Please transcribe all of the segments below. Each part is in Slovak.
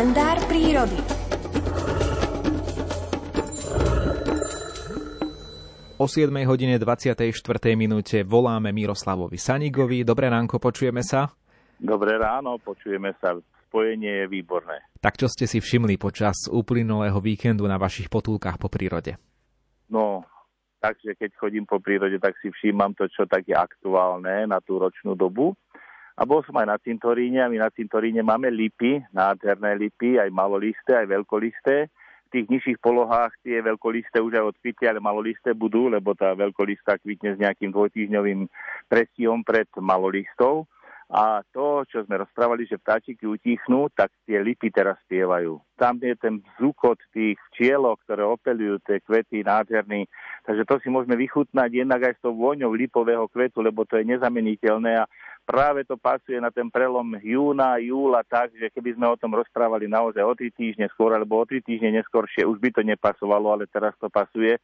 kalendár prírody. O 7 hodine 24. minúte voláme Miroslavovi Sanigovi. Dobré ránko, počujeme sa? Dobré ráno, počujeme sa. Spojenie je výborné. Tak čo ste si všimli počas uplynulého víkendu na vašich potulkách po prírode? No, takže keď chodím po prírode, tak si všímam to, čo tak je aktuálne na tú ročnú dobu. A bol som aj na cintoríne a my na cintoríne máme lipy, nádherné lipy, aj malolisté, aj veľkolisté. V tých nižších polohách tie veľkolisté už aj odkvitli, ale malolisté budú, lebo tá veľkolistá kvitne s nejakým dvojtýždňovým prestihom pred malolistov. A to, čo sme rozprávali, že vtáčiky utichnú, tak tie lipy teraz spievajú. Tam je ten zúkot tých včielok, ktoré opelujú tie kvety nádherný. Takže to si môžeme vychutnať jednak aj s tou vôňou lipového kvetu, lebo to je nezameniteľné a práve to pasuje na ten prelom júna, júla tak, že keby sme o tom rozprávali naozaj o tri týždne skôr alebo o tri týždne neskôršie, už by to nepasovalo, ale teraz to pasuje.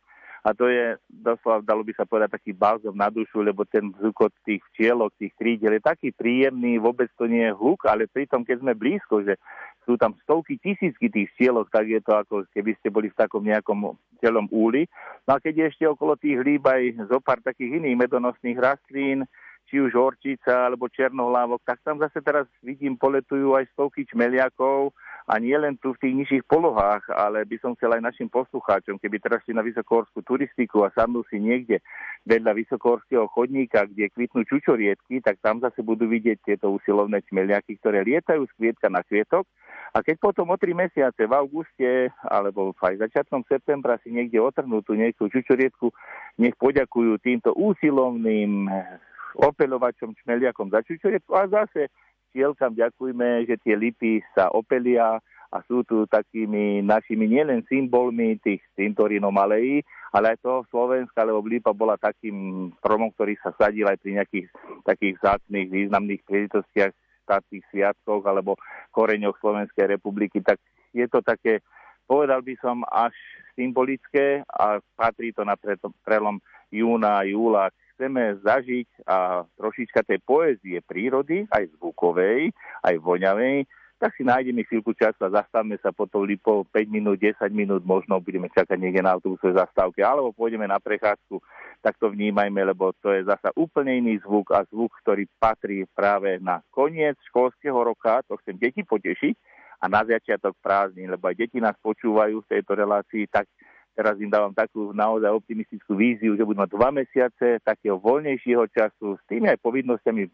A to je doslova, dalo by sa povedať, taký balzom na dušu, lebo ten zvuk od tých včielok, tých krídel je taký príjemný, vôbec to nie je hluk, ale pritom, keď sme blízko, že sú tam stovky, tisícky tých včielok, tak je to ako keby ste boli v takom nejakom celom úli. No a keď je ešte okolo tých líb aj zo pár takých iných medonosných rastlín, či už horčica alebo černohlávok, tak tam zase teraz vidím, poletujú aj stovky čmeliakov a nie len tu v tých nižších polohách, ale by som chcel aj našim poslucháčom, keby teraz šli na vysokohorskú turistiku a sadnú si niekde vedľa vysokohorského chodníka, kde kvitnú čučoriedky, tak tam zase budú vidieť tieto usilovné čmeliaky, ktoré lietajú z kvietka na kvietok. A keď potom o tri mesiace v auguste alebo aj začiatkom septembra si niekde otrhnú tú nejakú čučoriedku, nech poďakujú týmto úsilovným opeľovačom, čmeliakom za čučoriedku a zase čielkam ďakujme, že tie lipy sa opelia a sú tu takými našimi nielen symbolmi tých cintorínov alejí, ale aj toho Slovenska, lebo lípa bola takým stromom, ktorý sa sadil aj pri nejakých takých zácných významných príležitostiach, štátnych sviatkoch alebo koreňoch Slovenskej republiky, tak je to také, povedal by som, až symbolické a patrí to na prelom júna a júla chceme zažiť a trošička tej poézie prírody, aj zvukovej, aj voňavej, tak si nájdeme chvíľku času a zastavme sa potom lipou 5 minút, 10 minút, možno budeme čakať niekde na autobusovej zastávke, alebo pôjdeme na prechádzku, tak to vnímajme, lebo to je zasa úplne iný zvuk a zvuk, ktorý patrí práve na koniec školského roka, to chcem deti potešiť, a na začiatok prázdnin, lebo aj deti nás počúvajú v tejto relácii, tak Teraz im dávam takú naozaj optimistickú víziu, že budú mať dva mesiace takého voľnejšieho času s tými aj povinnosťami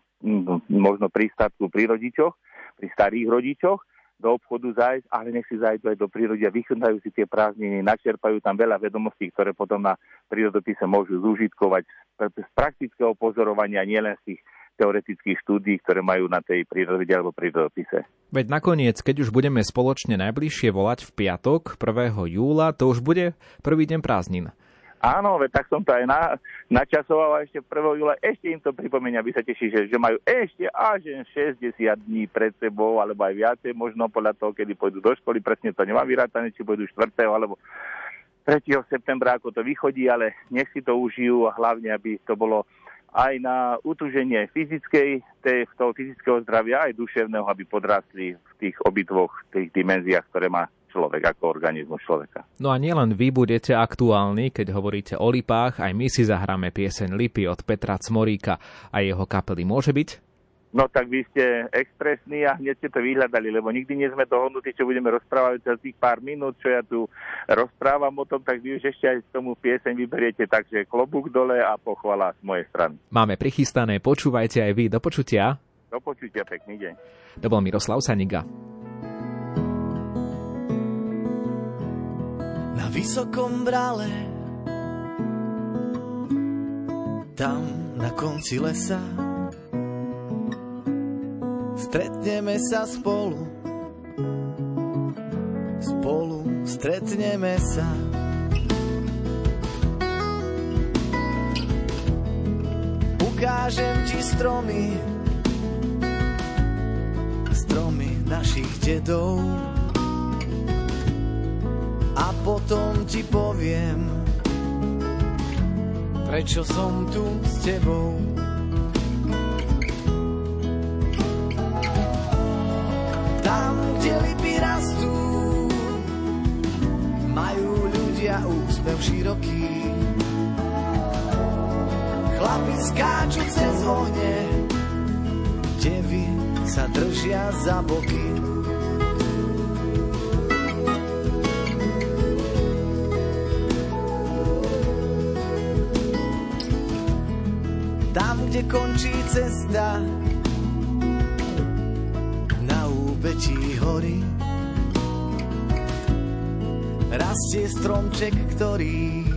možno pri statku pri rodičoch, pri starých rodičoch, do obchodu zájsť, ale nech si zájdu aj do prírody a vychutnajú si tie prázdniny, načerpajú tam veľa vedomostí, ktoré potom na prírodopise môžu zúžitkovať z praktického pozorovania, nielen z tých teoretických štúdí, ktoré majú na tej prírode alebo prírodopise. Veď nakoniec, keď už budeme spoločne najbližšie volať v piatok 1. júla, to už bude prvý deň prázdnin. Áno, veď tak som to aj na, načasoval ešte 1. júla. Ešte im to pripomenia, aby sa teší, že, že majú ešte až 60 dní pred sebou, alebo aj viacej, možno podľa toho, kedy pôjdu do školy. Presne to nemám vyrátané, či pôjdu 4. alebo 3. septembra, ako to vychodí, ale nech si to užijú a hlavne, aby to bolo aj na utuženie fyzickej, tej, toho fyzického zdravia, aj duševného, aby podrástli v tých obidvoch tých dimenziách, ktoré má človek ako organizmus človeka. No a nielen vy budete aktuálni, keď hovoríte o lipách, aj my si zahráme pieseň Lipy od Petra Cmoríka a jeho kapely. Môže byť? No tak vy ste expresní a hneď ste to vyhľadali, lebo nikdy nie sme dohodnutí, čo budeme rozprávať za tých pár minút, čo ja tu rozprávam o tom, tak vy už ešte aj k tomu pieseň vyberiete, takže klobúk dole a pochvala z mojej strany. Máme prichystané, počúvajte aj vy. Do počutia. Do počutia, pekný deň. To bol Miroslav Saniga. Na vysokom brale tam na konci lesa Stretneme sa spolu, spolu stretneme sa. Ukážem ti stromy, stromy našich dedov. A potom ti poviem, prečo som tu s tebou. Úsmev široký. Chlapi skáču cez ohne, devy sa držia za boky. Tam, kde končí cesta, na úbetí hory, rastie stromček, ktorý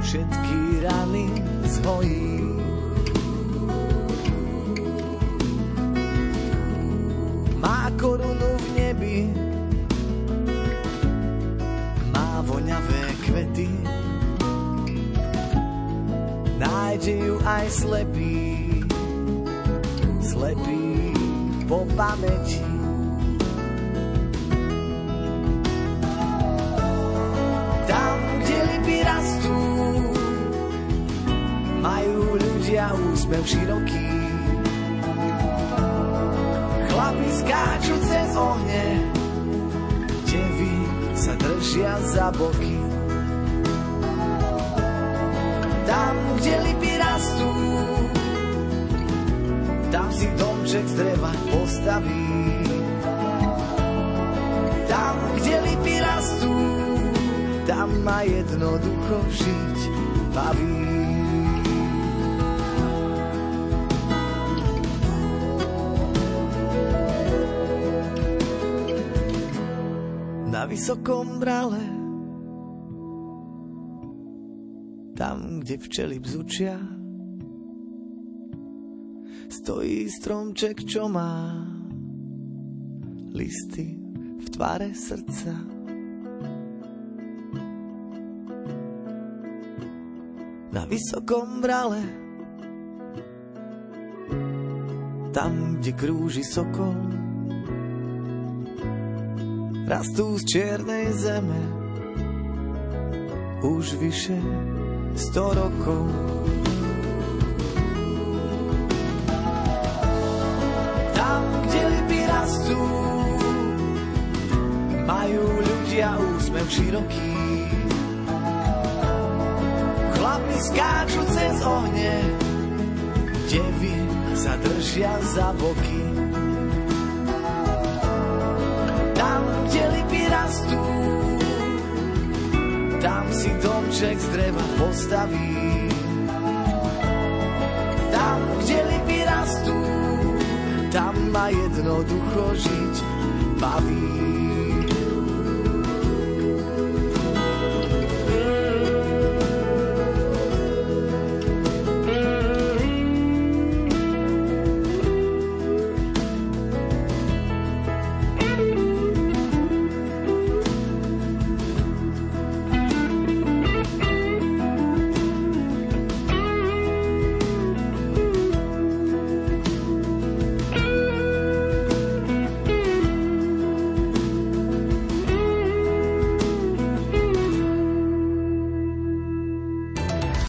všetky rany zhojí. Má korunu v nebi, má voňavé kvety, nájde ju aj slepý, slepý po pamäti. Ľudia úsmev široký. Chlapi skáču cez ohne, devy sa držia za boky. Tam, kde lipy rastú, tam si domček z dreva postaví. Tam, kde lipy rastú, tam ma jednoducho žiť baví. Na vysokom brale, tam, kde včely bzučia, stojí stromček, čo má listy v tvare srdca. Na vysokom brale, tam, kde krúži sokol, rastú z čiernej zeme už vyše sto rokov. Tam, kde lipy rastú, majú ľudia úsmev široký. Chlapi skáču cez ohne, devy sa držia za boky. Rastú, tam si domček z dreva postaví. Tam, kde lipy rastú, tam ma jednoducho žiť baví.